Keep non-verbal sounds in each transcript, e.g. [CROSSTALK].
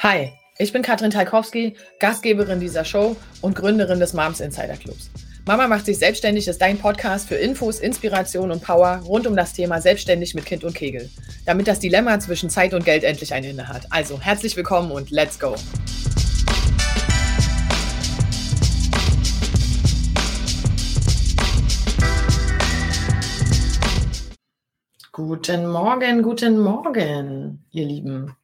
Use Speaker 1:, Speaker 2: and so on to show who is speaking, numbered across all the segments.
Speaker 1: Hi, ich bin Katrin Talkowski, Gastgeberin dieser Show und Gründerin des Moms Insider Clubs. Mama macht sich selbstständig ist dein Podcast für Infos, Inspiration und Power rund um das Thema selbstständig mit Kind und Kegel, damit das Dilemma zwischen Zeit und Geld endlich ein Ende hat. Also herzlich willkommen und let's go. Guten Morgen, guten Morgen, ihr Lieben.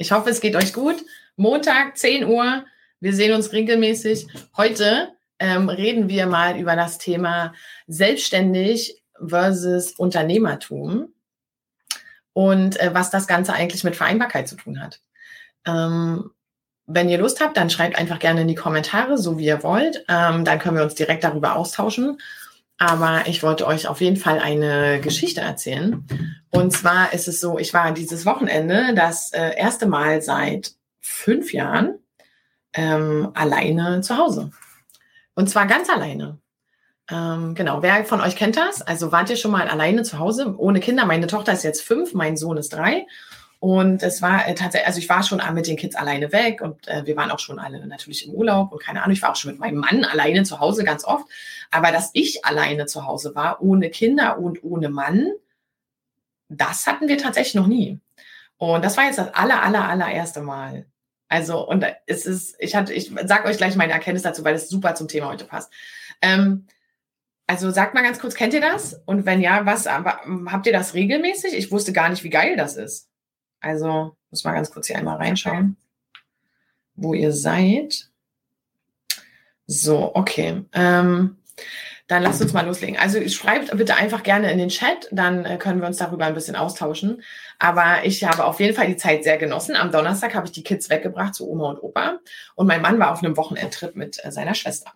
Speaker 1: Ich hoffe, es geht euch gut. Montag, 10 Uhr. Wir sehen uns regelmäßig. Heute ähm, reden wir mal über das Thema selbstständig versus Unternehmertum und äh, was das Ganze eigentlich mit Vereinbarkeit zu tun hat. Ähm, wenn ihr Lust habt, dann schreibt einfach gerne in die Kommentare, so wie ihr wollt. Ähm, dann können wir uns direkt darüber austauschen. Aber ich wollte euch auf jeden Fall eine Geschichte erzählen. Und zwar ist es so, ich war dieses Wochenende das äh, erste Mal seit fünf Jahren ähm, alleine zu Hause. Und zwar ganz alleine. Ähm, genau, wer von euch kennt das? Also wart ihr schon mal alleine zu Hause, ohne Kinder? Meine Tochter ist jetzt fünf, mein Sohn ist drei. Und es war äh, tatsächlich, also ich war schon mit den Kids alleine weg und äh, wir waren auch schon alle natürlich im Urlaub und keine Ahnung, ich war auch schon mit meinem Mann alleine zu Hause ganz oft. Aber dass ich alleine zu Hause war, ohne Kinder und ohne Mann, das hatten wir tatsächlich noch nie. Und das war jetzt das aller, aller, allererste Mal. Also, und es ist, ich hatte, ich sage euch gleich meine Erkenntnis dazu, weil es super zum Thema heute passt. Ähm, also sagt mal ganz kurz, kennt ihr das? Und wenn ja, was, aber, habt ihr das regelmäßig? Ich wusste gar nicht, wie geil das ist. Also, muss mal ganz kurz hier einmal reinschauen, wo ihr seid. So, okay. Ähm, dann lasst uns mal loslegen. Also schreibt bitte einfach gerne in den Chat, dann äh, können wir uns darüber ein bisschen austauschen. Aber ich habe auf jeden Fall die Zeit sehr genossen. Am Donnerstag habe ich die Kids weggebracht zu Oma und Opa und mein Mann war auf einem Wochenendtrip mit äh, seiner Schwester.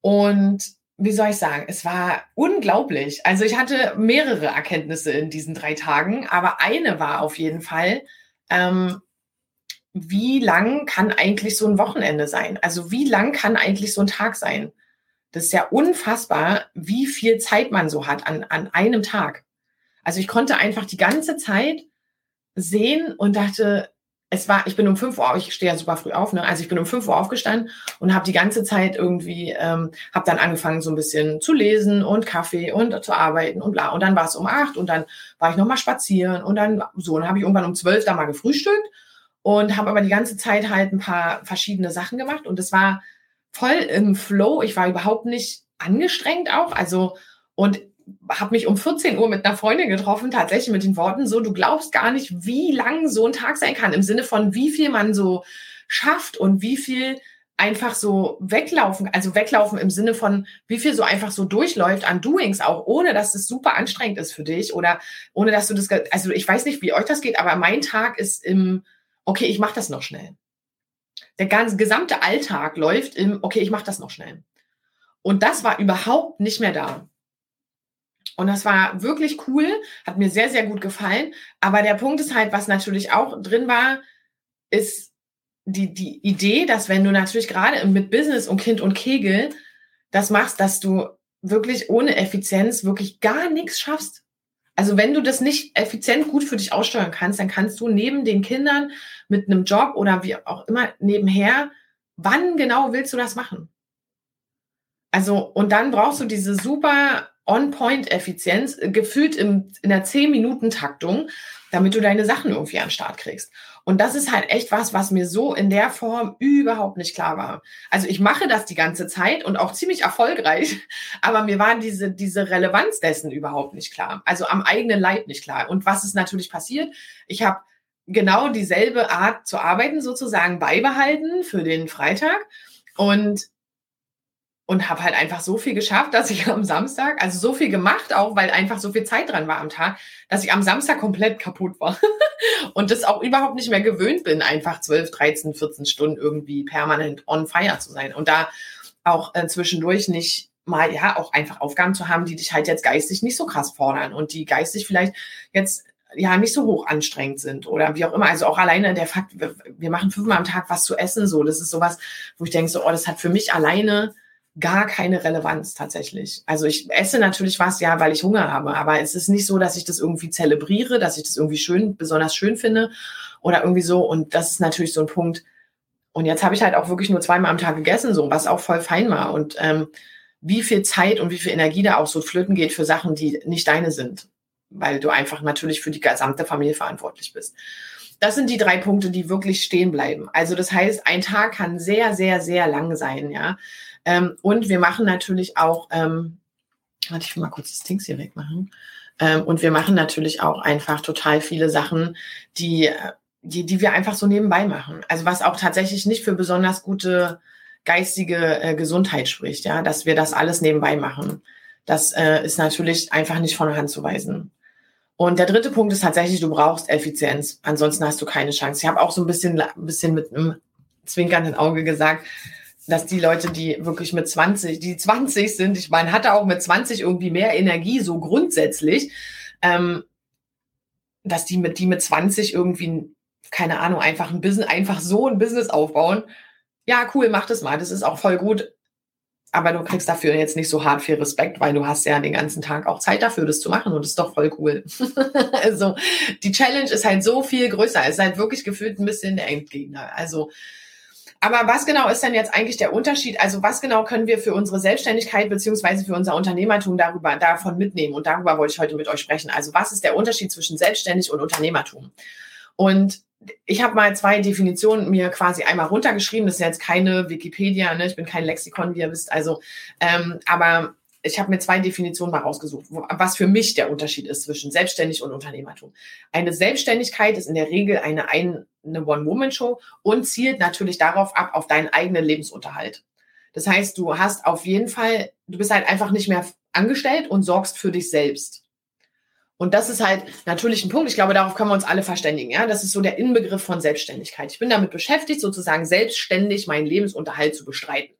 Speaker 1: Und wie soll ich sagen, es war unglaublich. Also ich hatte mehrere Erkenntnisse in diesen drei Tagen, aber eine war auf jeden Fall, ähm, wie lang kann eigentlich so ein Wochenende sein? Also wie lang kann eigentlich so ein Tag sein? Das ist ja unfassbar, wie viel Zeit man so hat an, an einem Tag. Also ich konnte einfach die ganze Zeit sehen und dachte, es war, ich bin um 5 Uhr, ich stehe ja super früh auf, ne? Also ich bin um 5 Uhr aufgestanden und habe die ganze Zeit irgendwie, ähm, habe dann angefangen so ein bisschen zu lesen und Kaffee und zu arbeiten und bla. Und dann war es um 8 und dann war ich nochmal spazieren und dann so, und habe ich irgendwann um 12 da mal gefrühstückt und habe aber die ganze Zeit halt ein paar verschiedene Sachen gemacht und es war voll im Flow. Ich war überhaupt nicht angestrengt auch. Also, und habe mich um 14 Uhr mit einer Freundin getroffen, tatsächlich mit den Worten so, du glaubst gar nicht, wie lang so ein Tag sein kann, im Sinne von, wie viel man so schafft und wie viel einfach so weglaufen, also weglaufen im Sinne von, wie viel so einfach so durchläuft an Doings auch, ohne dass es super anstrengend ist für dich oder ohne dass du das, also ich weiß nicht, wie euch das geht, aber mein Tag ist im, okay, ich mache das noch schnell der ganze gesamte Alltag läuft im, okay, ich mache das noch schnell. Und das war überhaupt nicht mehr da. Und das war wirklich cool, hat mir sehr, sehr gut gefallen. Aber der Punkt ist halt, was natürlich auch drin war, ist die, die Idee, dass wenn du natürlich gerade mit Business und Kind und Kegel das machst, dass du wirklich ohne Effizienz wirklich gar nichts schaffst. Also wenn du das nicht effizient gut für dich aussteuern kannst, dann kannst du neben den Kindern mit einem Job oder wie auch immer nebenher, wann genau willst du das machen? Also, und dann brauchst du diese super On-Point-Effizienz, äh, gefühlt im, in der 10-Minuten-Taktung, damit du deine Sachen irgendwie an den Start kriegst. Und das ist halt echt was, was mir so in der Form überhaupt nicht klar war. Also ich mache das die ganze Zeit und auch ziemlich erfolgreich, [LAUGHS] aber mir war diese, diese Relevanz dessen überhaupt nicht klar. Also am eigenen Leib nicht klar. Und was ist natürlich passiert? Ich habe genau dieselbe Art zu arbeiten sozusagen beibehalten für den Freitag. Und und habe halt einfach so viel geschafft, dass ich [LAUGHS] am Samstag, also so viel gemacht auch, weil einfach so viel Zeit dran war am Tag, dass ich am Samstag komplett kaputt war [LAUGHS] und das auch überhaupt nicht mehr gewöhnt bin, einfach 12, 13, 14 Stunden irgendwie permanent on fire zu sein und da auch äh, zwischendurch nicht mal ja auch einfach Aufgaben zu haben, die dich halt jetzt geistig nicht so krass fordern und die geistig vielleicht jetzt ja nicht so hoch anstrengend sind oder wie auch immer. Also auch alleine der Fakt, wir machen fünfmal am Tag was zu essen, so das ist sowas, wo ich denke so, oh, das hat für mich alleine gar keine Relevanz tatsächlich. Also ich esse natürlich was, ja, weil ich Hunger habe, aber es ist nicht so, dass ich das irgendwie zelebriere, dass ich das irgendwie schön, besonders schön finde oder irgendwie so. Und das ist natürlich so ein Punkt. Und jetzt habe ich halt auch wirklich nur zweimal am Tag gegessen, so, was auch voll fein war. Und ähm, wie viel Zeit und wie viel Energie da auch so flöten geht für Sachen, die nicht deine sind, weil du einfach natürlich für die gesamte Familie verantwortlich bist. Das sind die drei Punkte, die wirklich stehen bleiben. Also das heißt, ein Tag kann sehr, sehr, sehr lang sein, ja. Ähm, und wir machen natürlich auch, ähm, warte, ich will mal kurz das Dings hier wegmachen. Ähm, und wir machen natürlich auch einfach total viele Sachen, die, die, die wir einfach so nebenbei machen. Also was auch tatsächlich nicht für besonders gute geistige äh, Gesundheit spricht, ja, dass wir das alles nebenbei machen. Das äh, ist natürlich einfach nicht von der Hand zu weisen. Und der dritte Punkt ist tatsächlich, du brauchst Effizienz. Ansonsten hast du keine Chance. Ich habe auch so ein bisschen, ein bisschen mit einem zwinkernden Auge gesagt, dass die Leute, die wirklich mit 20, die 20 sind, ich meine, hatte auch mit 20 irgendwie mehr Energie, so grundsätzlich, ähm, dass die mit, die mit 20 irgendwie, keine Ahnung, einfach ein Business, einfach so ein Business aufbauen. Ja, cool, mach das mal. Das ist auch voll gut aber du kriegst dafür jetzt nicht so hart viel Respekt, weil du hast ja den ganzen Tag auch Zeit dafür, das zu machen und das ist doch voll cool. [LAUGHS] also die Challenge ist halt so viel größer. Ist halt wirklich gefühlt ein bisschen der Endgegner. Also, aber was genau ist denn jetzt eigentlich der Unterschied? Also was genau können wir für unsere Selbstständigkeit beziehungsweise für unser Unternehmertum darüber davon mitnehmen? Und darüber wollte ich heute mit euch sprechen. Also was ist der Unterschied zwischen selbstständig und Unternehmertum? Und ich habe mal zwei Definitionen mir quasi einmal runtergeschrieben. Das ist jetzt keine Wikipedia, ne? ich bin kein Lexikon, wie ihr wisst. Also, ähm, aber ich habe mir zwei Definitionen mal rausgesucht, was für mich der Unterschied ist zwischen selbstständig und Unternehmertum. Eine Selbstständigkeit ist in der Regel eine, eine One-Woman-Show und zielt natürlich darauf ab, auf deinen eigenen Lebensunterhalt. Das heißt, du hast auf jeden Fall, du bist halt einfach nicht mehr angestellt und sorgst für dich selbst. Und das ist halt natürlich ein Punkt. Ich glaube, darauf können wir uns alle verständigen. Ja, das ist so der Inbegriff von Selbstständigkeit. Ich bin damit beschäftigt, sozusagen selbstständig meinen Lebensunterhalt zu bestreiten.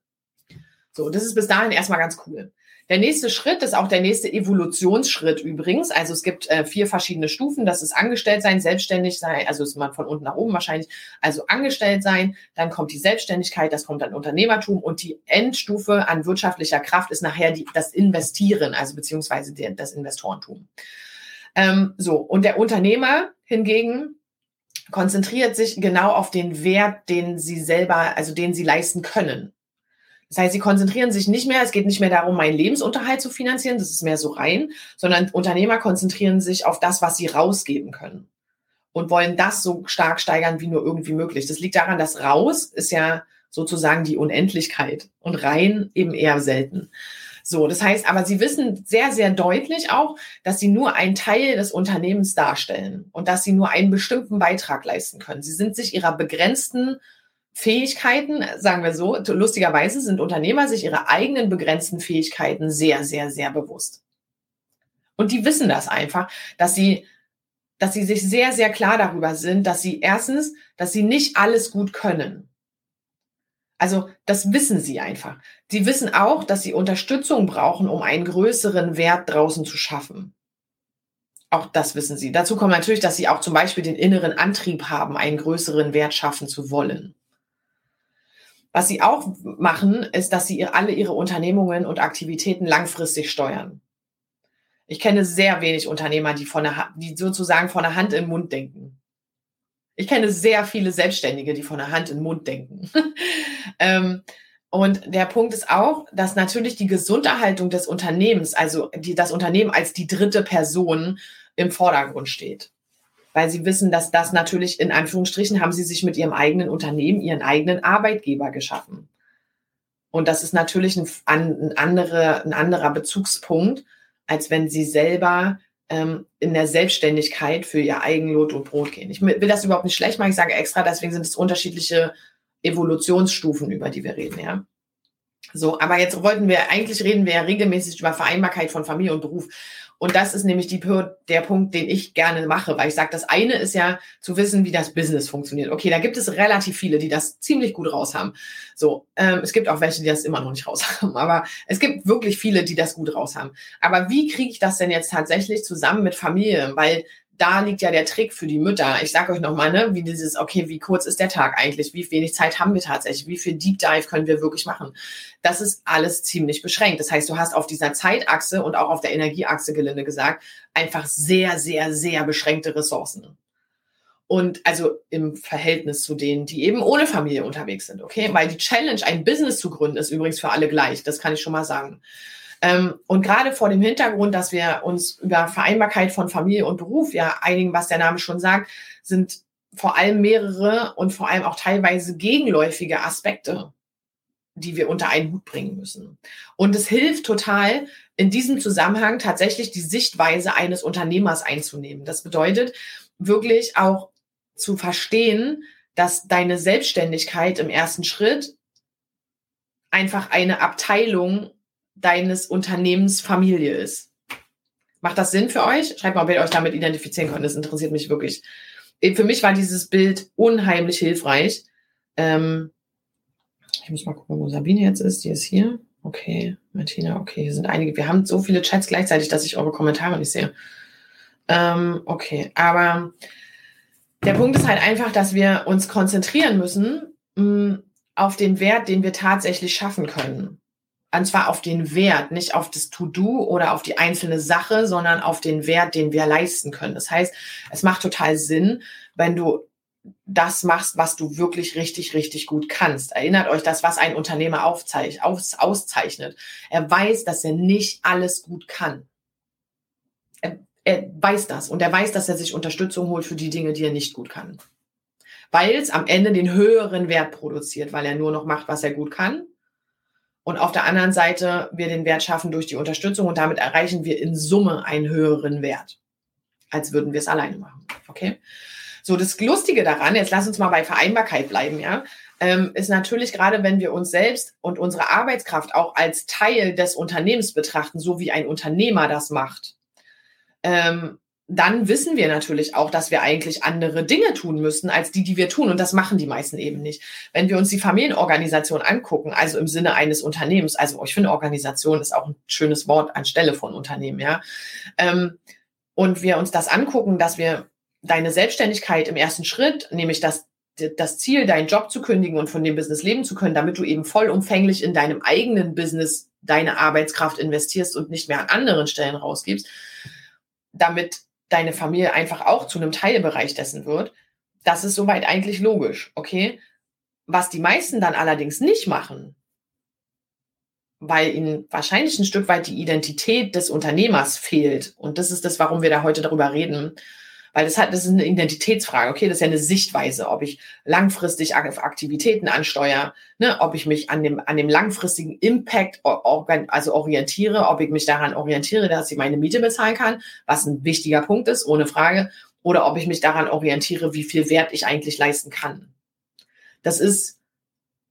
Speaker 1: So, das ist bis dahin erstmal ganz cool. Der nächste Schritt ist auch der nächste Evolutionsschritt übrigens. Also es gibt äh, vier verschiedene Stufen. Das ist angestellt sein, selbstständig sein, also ist man von unten nach oben wahrscheinlich. Also angestellt sein, dann kommt die Selbstständigkeit, das kommt dann Unternehmertum und die Endstufe an wirtschaftlicher Kraft ist nachher die, das Investieren, also beziehungsweise der, das Investorentum. Ähm, so, und der Unternehmer hingegen konzentriert sich genau auf den Wert, den sie selber, also den sie leisten können. Das heißt, sie konzentrieren sich nicht mehr, es geht nicht mehr darum, meinen Lebensunterhalt zu finanzieren, das ist mehr so rein, sondern Unternehmer konzentrieren sich auf das, was sie rausgeben können und wollen das so stark steigern wie nur irgendwie möglich. Das liegt daran, dass raus ist ja sozusagen die Unendlichkeit und rein eben eher selten. So, das heißt, aber sie wissen sehr, sehr deutlich auch, dass sie nur einen Teil des Unternehmens darstellen und dass sie nur einen bestimmten Beitrag leisten können. Sie sind sich ihrer begrenzten Fähigkeiten, sagen wir so, lustigerweise sind Unternehmer sich ihrer eigenen begrenzten Fähigkeiten sehr, sehr, sehr bewusst. Und die wissen das einfach, dass sie, dass sie sich sehr, sehr klar darüber sind, dass sie erstens, dass sie nicht alles gut können. Also das wissen sie einfach. Sie wissen auch, dass sie Unterstützung brauchen, um einen größeren Wert draußen zu schaffen. Auch das wissen sie. Dazu kommt natürlich, dass sie auch zum Beispiel den inneren Antrieb haben, einen größeren Wert schaffen zu wollen. Was sie auch machen, ist, dass sie alle ihre Unternehmungen und Aktivitäten langfristig steuern. Ich kenne sehr wenig Unternehmer, die, von der, die sozusagen von der Hand im Mund denken. Ich kenne sehr viele Selbstständige, die von der Hand in den Mund denken. [LAUGHS] ähm, und der Punkt ist auch, dass natürlich die Gesunderhaltung des Unternehmens, also die, das Unternehmen als die dritte Person im Vordergrund steht. Weil sie wissen, dass das natürlich in Anführungsstrichen haben sie sich mit ihrem eigenen Unternehmen, ihren eigenen Arbeitgeber geschaffen. Und das ist natürlich ein, ein, andere, ein anderer Bezugspunkt, als wenn sie selber ähm, in der Selbstständigkeit für ihr Eigenlot und Brot gehen. Ich will das überhaupt nicht schlecht machen, ich sage extra, deswegen sind es unterschiedliche Evolutionsstufen, über die wir reden, ja. So, aber jetzt wollten wir, eigentlich reden wir ja regelmäßig über Vereinbarkeit von Familie und Beruf. Und das ist nämlich die, der Punkt, den ich gerne mache, weil ich sage, das eine ist ja zu wissen, wie das Business funktioniert. Okay, da gibt es relativ viele, die das ziemlich gut raus haben. So, ähm, es gibt auch welche, die das immer noch nicht raus haben, aber es gibt wirklich viele, die das gut raus haben. Aber wie kriege ich das denn jetzt tatsächlich zusammen mit Familie? Weil da liegt ja der Trick für die Mütter. Ich sage euch nochmal, ne, wie dieses, okay, wie kurz ist der Tag eigentlich? Wie wenig Zeit haben wir tatsächlich? Wie viel Deep Dive können wir wirklich machen? Das ist alles ziemlich beschränkt. Das heißt, du hast auf dieser Zeitachse und auch auf der Energieachse, gelinde gesagt, einfach sehr, sehr, sehr beschränkte Ressourcen. Und also im Verhältnis zu denen, die eben ohne Familie unterwegs sind, okay? Weil die Challenge, ein Business zu gründen, ist übrigens für alle gleich. Das kann ich schon mal sagen. Ähm, und gerade vor dem Hintergrund, dass wir uns über Vereinbarkeit von Familie und Beruf ja einigen, was der Name schon sagt, sind vor allem mehrere und vor allem auch teilweise gegenläufige Aspekte, die wir unter einen Hut bringen müssen. Und es hilft total, in diesem Zusammenhang tatsächlich die Sichtweise eines Unternehmers einzunehmen. Das bedeutet wirklich auch zu verstehen, dass deine Selbstständigkeit im ersten Schritt einfach eine Abteilung deines Unternehmens Familie ist. Macht das Sinn für euch? Schreibt mal, ob ihr euch damit identifizieren könnt. Das interessiert mich wirklich. Für mich war dieses Bild unheimlich hilfreich. Ähm, ich muss mal gucken, wo Sabine jetzt ist. Die ist hier. Okay, Martina, okay, hier sind einige. Wir haben so viele Chats gleichzeitig, dass ich eure Kommentare nicht sehe. Ähm, okay, aber der Punkt ist halt einfach, dass wir uns konzentrieren müssen mh, mm, auf den Wert, den wir tatsächlich schaffen können und zwar auf den Wert, nicht auf das To-Do oder auf die einzelne Sache, sondern auf den Wert, den wir leisten können. Das heißt, es macht total Sinn, wenn du das machst, was du wirklich richtig, richtig gut kannst. Erinnert euch das, was ein Unternehmer aufzeich, aus, auszeichnet. Er weiß, dass er nicht alles gut kann. Er, er weiß das und er weiß, dass er sich Unterstützung holt für die Dinge, die er nicht gut kann. Weil es am Ende den höheren Wert produziert, weil er nur noch macht, was er gut kann und auf der anderen Seite wir den Wert schaffen durch die Unterstützung und damit erreichen wir in Summe einen höheren Wert, als würden wir es alleine machen. Okay? So, das Lustige daran, jetzt lass uns mal bei Vereinbarkeit bleiben, ja, ähm, ist natürlich gerade, wenn wir uns selbst und unsere Arbeitskraft auch als Teil des Unternehmens betrachten, so wie ein Unternehmer das macht, ähm, dann wissen wir natürlich auch, dass wir eigentlich andere Dinge tun müssen als die, die wir tun. Und das machen die meisten eben nicht. Wenn wir uns die Familienorganisation angucken, also im Sinne eines Unternehmens, also ich finde Organisation ist auch ein schönes Wort anstelle von Unternehmen, ja. Ähm, und wir uns das angucken, dass wir deine Selbstständigkeit im ersten Schritt, nämlich das, das Ziel, deinen Job zu kündigen und von dem Business leben zu können, damit du eben vollumfänglich in deinem eigenen Business deine Arbeitskraft investierst und nicht mehr an anderen Stellen rausgibst, damit deine Familie einfach auch zu einem Teilbereich dessen wird, das ist soweit eigentlich logisch, okay? Was die meisten dann allerdings nicht machen, weil ihnen wahrscheinlich ein Stück weit die Identität des Unternehmers fehlt. Und das ist das, warum wir da heute darüber reden. Weil das hat, das ist eine Identitätsfrage. Okay, das ist ja eine Sichtweise, ob ich langfristig Aktivitäten ansteuere, ne, ob ich mich an dem, an dem langfristigen Impact also orientiere, ob ich mich daran orientiere, dass ich meine Miete bezahlen kann, was ein wichtiger Punkt ist, ohne Frage, oder ob ich mich daran orientiere, wie viel Wert ich eigentlich leisten kann. Das ist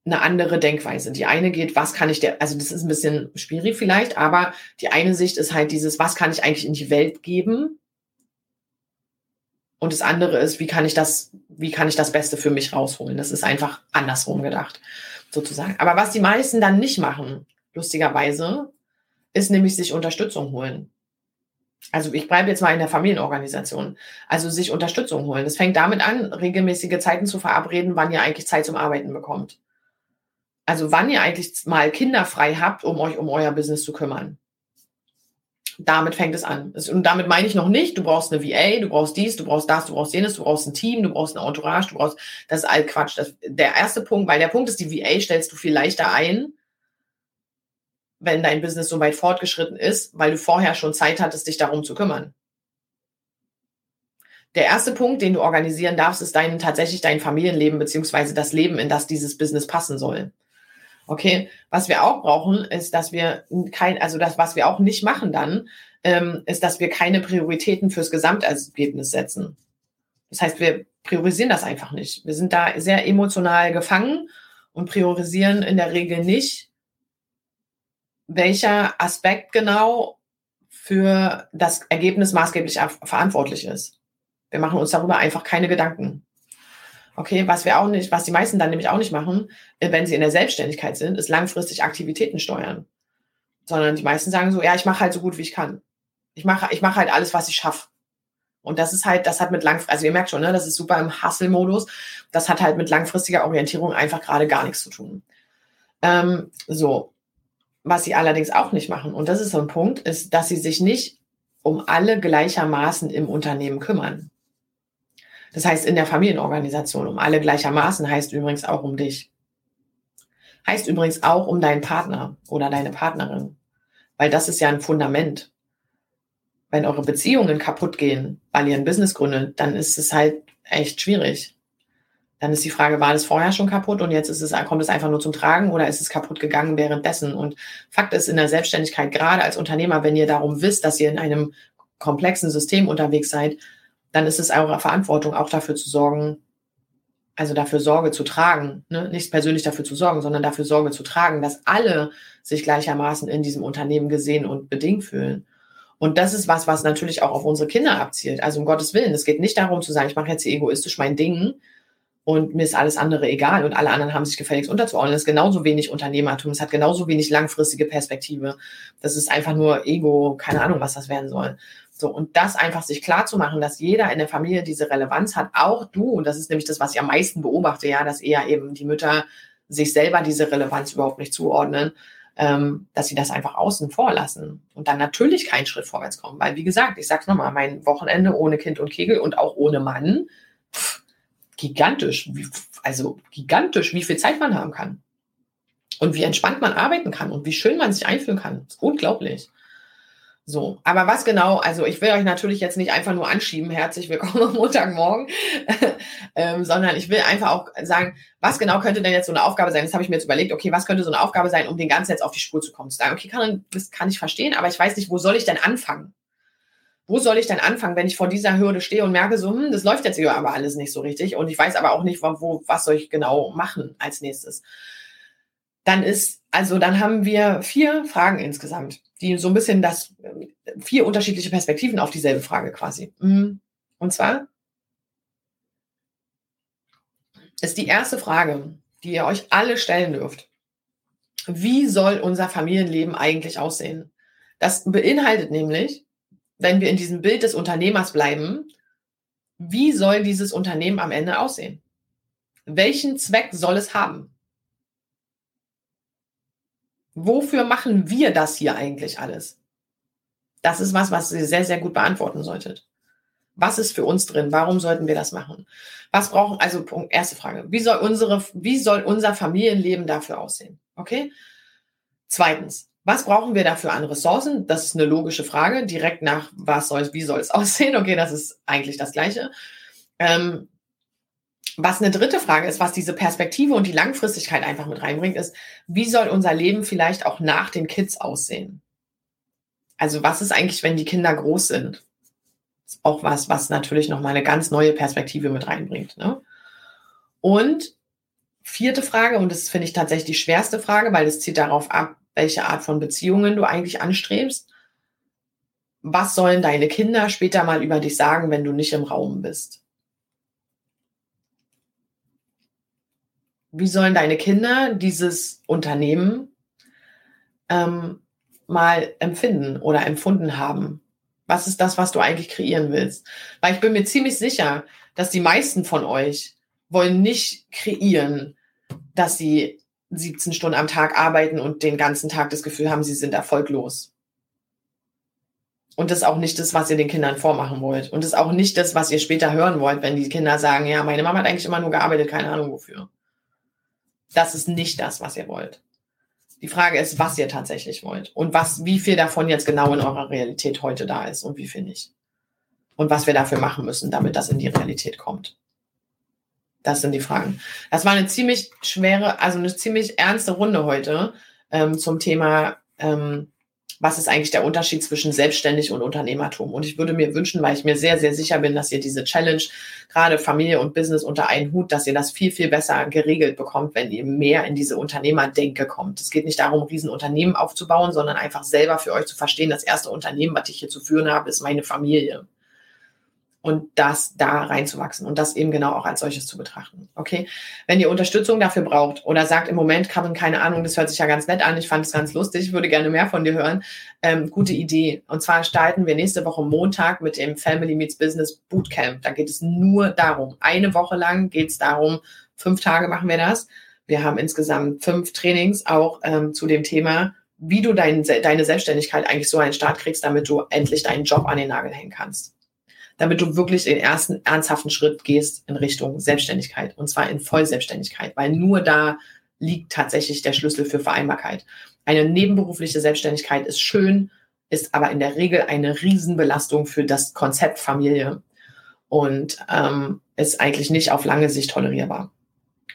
Speaker 1: eine andere Denkweise. Die eine geht, was kann ich der, also das ist ein bisschen schwierig vielleicht, aber die eine Sicht ist halt dieses, was kann ich eigentlich in die Welt geben? Und das andere ist, wie kann ich das, wie kann ich das Beste für mich rausholen? Das ist einfach andersrum gedacht, sozusagen. Aber was die meisten dann nicht machen, lustigerweise, ist nämlich sich Unterstützung holen. Also ich bleibe jetzt mal in der Familienorganisation. Also sich Unterstützung holen. Das fängt damit an, regelmäßige Zeiten zu verabreden, wann ihr eigentlich Zeit zum Arbeiten bekommt. Also wann ihr eigentlich mal Kinder frei habt, um euch um euer Business zu kümmern. Damit fängt es an. Und damit meine ich noch nicht, du brauchst eine VA, du brauchst dies, du brauchst das, du brauchst jenes, du brauchst ein Team, du brauchst eine Entourage, du brauchst, das ist all Quatsch. Das, der erste Punkt, weil der Punkt ist, die VA stellst du viel leichter ein, wenn dein Business so weit fortgeschritten ist, weil du vorher schon Zeit hattest, dich darum zu kümmern. Der erste Punkt, den du organisieren darfst, ist dein, tatsächlich dein Familienleben beziehungsweise das Leben, in das dieses Business passen soll. Okay, was wir auch brauchen, ist, dass wir kein, also das, was wir auch nicht machen dann, ähm, ist, dass wir keine Prioritäten fürs Gesamtergebnis setzen. Das heißt, wir priorisieren das einfach nicht. Wir sind da sehr emotional gefangen und priorisieren in der Regel nicht, welcher Aspekt genau für das Ergebnis maßgeblich verantwortlich ist. Wir machen uns darüber einfach keine Gedanken. Okay, was wir auch nicht, was die meisten dann nämlich auch nicht machen, äh, wenn sie in der Selbstständigkeit sind, ist langfristig Aktivitäten steuern. Sondern die meisten sagen so, ja, ich mache halt so gut wie ich kann. Ich mache, ich mache halt alles, was ich schaffe. Und das ist halt, das hat mit langfristig, also ihr merkt schon, ne, das ist super im Hustle-Modus. Das hat halt mit langfristiger Orientierung einfach gerade gar nichts zu tun. Ähm, so. Was sie allerdings auch nicht machen, und das ist so ein Punkt, ist, dass sie sich nicht um alle gleichermaßen im Unternehmen kümmern. Das heißt, in der Familienorganisation um alle gleichermaßen heißt übrigens auch um dich. Heißt übrigens auch um deinen Partner oder deine Partnerin. Weil das ist ja ein Fundament wenn eure Beziehungen kaputt gehen, weil ihr ein Business gründet, dann ist es halt echt schwierig. Dann ist die Frage, war das vorher schon kaputt und jetzt ist es, kommt es einfach nur zum Tragen oder ist es kaputt gegangen währenddessen? Und Fakt ist in der Selbstständigkeit, gerade als Unternehmer, wenn ihr darum wisst, dass ihr in einem komplexen System unterwegs seid, dann ist es eure Verantwortung, auch dafür zu sorgen, also dafür Sorge zu tragen, ne? nicht persönlich dafür zu sorgen, sondern dafür Sorge zu tragen, dass alle sich gleichermaßen in diesem Unternehmen gesehen und bedingt fühlen. Und das ist was, was natürlich auch auf unsere Kinder abzielt. Also um Gottes Willen, es geht nicht darum zu sagen, ich mache jetzt hier egoistisch mein Ding und mir ist alles andere egal und alle anderen haben sich gefälligst unterzuordnen. Das ist genauso wenig Unternehmertum, es hat genauso wenig langfristige Perspektive. Das ist einfach nur Ego, keine Ahnung, was das werden soll. So, und das einfach sich klar zu machen, dass jeder in der Familie diese Relevanz hat, auch du, und das ist nämlich das, was ich am meisten beobachte, ja, dass eher eben die Mütter sich selber diese Relevanz überhaupt nicht zuordnen ähm, dass sie das einfach außen vor lassen und dann natürlich keinen Schritt vorwärts kommen. Weil, wie gesagt, ich sag's nochmal, mein Wochenende ohne Kind und Kegel und auch ohne Mann, pff, gigantisch, wie, also gigantisch, wie viel Zeit man haben kann. Und wie entspannt man arbeiten kann und wie schön man sich einfühlen kann. Ist unglaublich. So, aber was genau, also ich will euch natürlich jetzt nicht einfach nur anschieben, herzlich willkommen [LAUGHS] am Montagmorgen, [LAUGHS] ähm, sondern ich will einfach auch sagen, was genau könnte denn jetzt so eine Aufgabe sein? Das habe ich mir jetzt überlegt, okay, was könnte so eine Aufgabe sein, um den Ganzen jetzt auf die Spur zu kommen? Zu sagen, okay, kann, das kann ich verstehen, aber ich weiß nicht, wo soll ich denn anfangen? Wo soll ich denn anfangen, wenn ich vor dieser Hürde stehe und merke, so, hm, das läuft jetzt hier aber alles nicht so richtig und ich weiß aber auch nicht, wo, was soll ich genau machen als nächstes? Dann ist, also dann haben wir vier Fragen insgesamt die so ein bisschen das, vier unterschiedliche Perspektiven auf dieselbe Frage quasi. Mhm. Und zwar ist die erste Frage, die ihr euch alle stellen dürft. Wie soll unser Familienleben eigentlich aussehen? Das beinhaltet nämlich, wenn wir in diesem Bild des Unternehmers bleiben, wie soll dieses Unternehmen am Ende aussehen? Welchen Zweck soll es haben? Wofür machen wir das hier eigentlich alles? Das ist was, was ihr sehr, sehr gut beantworten solltet. Was ist für uns drin? Warum sollten wir das machen? Was brauchen, also Punkt, erste Frage. Wie soll unsere, wie soll unser Familienleben dafür aussehen? Okay? Zweitens, was brauchen wir dafür an Ressourcen? Das ist eine logische Frage. Direkt nach, was soll, wie soll es [LAUGHS] aussehen? Okay, das ist eigentlich das Gleiche. Ähm, was eine dritte Frage ist, was diese Perspektive und die Langfristigkeit einfach mit reinbringt, ist, wie soll unser Leben vielleicht auch nach den Kids aussehen? Also was ist eigentlich, wenn die Kinder groß sind? Ist auch was, was natürlich nochmal eine ganz neue Perspektive mit reinbringt. Ne? Und vierte Frage, und das finde ich tatsächlich die schwerste Frage, weil es zieht darauf ab, welche Art von Beziehungen du eigentlich anstrebst. Was sollen deine Kinder später mal über dich sagen, wenn du nicht im Raum bist? Wie sollen deine Kinder dieses Unternehmen ähm, mal empfinden oder empfunden haben? Was ist das, was du eigentlich kreieren willst? Weil ich bin mir ziemlich sicher, dass die meisten von euch wollen nicht kreieren, dass sie 17 Stunden am Tag arbeiten und den ganzen Tag das Gefühl haben, sie sind erfolglos. Und das ist auch nicht das, was ihr den Kindern vormachen wollt. Und das ist auch nicht das, was ihr später hören wollt, wenn die Kinder sagen, ja, meine Mama hat eigentlich immer nur gearbeitet, keine Ahnung wofür. Das ist nicht das, was ihr wollt. Die Frage ist, was ihr tatsächlich wollt und was, wie viel davon jetzt genau in eurer Realität heute da ist und wie viel nicht. Und was wir dafür machen müssen, damit das in die Realität kommt. Das sind die Fragen. Das war eine ziemlich schwere, also eine ziemlich ernste Runde heute ähm, zum Thema ähm, was ist eigentlich der Unterschied zwischen selbstständig und Unternehmertum. Und ich würde mir wünschen, weil ich mir sehr, sehr sicher bin, dass ihr diese Challenge, gerade Familie und Business unter einen Hut, dass ihr das viel, viel besser geregelt bekommt, wenn ihr mehr in diese Unternehmerdenke kommt. Es geht nicht darum, Riesenunternehmen aufzubauen, sondern einfach selber für euch zu verstehen, das erste Unternehmen, was ich hier zu führen habe, ist meine Familie. Und das da reinzuwachsen und das eben genau auch als solches zu betrachten. Okay? Wenn ihr Unterstützung dafür braucht oder sagt im Moment, Karin, keine Ahnung, das hört sich ja ganz nett an, ich fand es ganz lustig, ich würde gerne mehr von dir hören. Ähm, gute Idee. Und zwar starten wir nächste Woche Montag mit dem Family Meets Business Bootcamp. Da geht es nur darum. Eine Woche lang geht es darum, fünf Tage machen wir das. Wir haben insgesamt fünf Trainings auch ähm, zu dem Thema, wie du dein, deine Selbstständigkeit eigentlich so einen Start kriegst, damit du endlich deinen Job an den Nagel hängen kannst damit du wirklich den ersten ernsthaften Schritt gehst in Richtung Selbstständigkeit und zwar in Vollselbstständigkeit, weil nur da liegt tatsächlich der Schlüssel für Vereinbarkeit. Eine nebenberufliche Selbstständigkeit ist schön, ist aber in der Regel eine Riesenbelastung für das Konzept Familie und ähm, ist eigentlich nicht auf lange Sicht tolerierbar.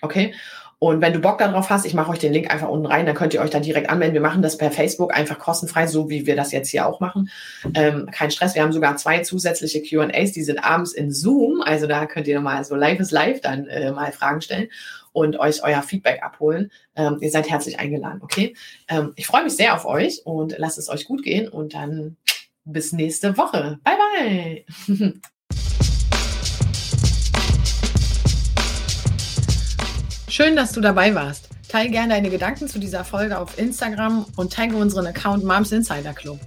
Speaker 1: Okay? Und wenn du Bock darauf hast, ich mache euch den Link einfach unten rein, dann könnt ihr euch da direkt anmelden. Wir machen das per Facebook einfach kostenfrei, so wie wir das jetzt hier auch machen. Ähm, kein Stress. Wir haben sogar zwei zusätzliche QAs, die sind abends in Zoom. Also da könnt ihr nochmal so live ist live dann äh, mal Fragen stellen und euch euer Feedback abholen. Ähm, ihr seid herzlich eingeladen, okay? Ähm, ich freue mich sehr auf euch und lasst es euch gut gehen und dann bis nächste Woche. Bye, bye. [LAUGHS] Schön, dass du dabei warst. Teil gerne deine Gedanken zu dieser Folge auf Instagram und tagge unseren Account Moms Insider Club.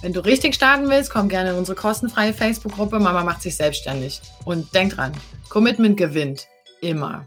Speaker 1: Wenn du richtig starten willst, komm gerne in unsere kostenfreie Facebook-Gruppe Mama macht sich selbstständig. Und denk dran, Commitment gewinnt. Immer.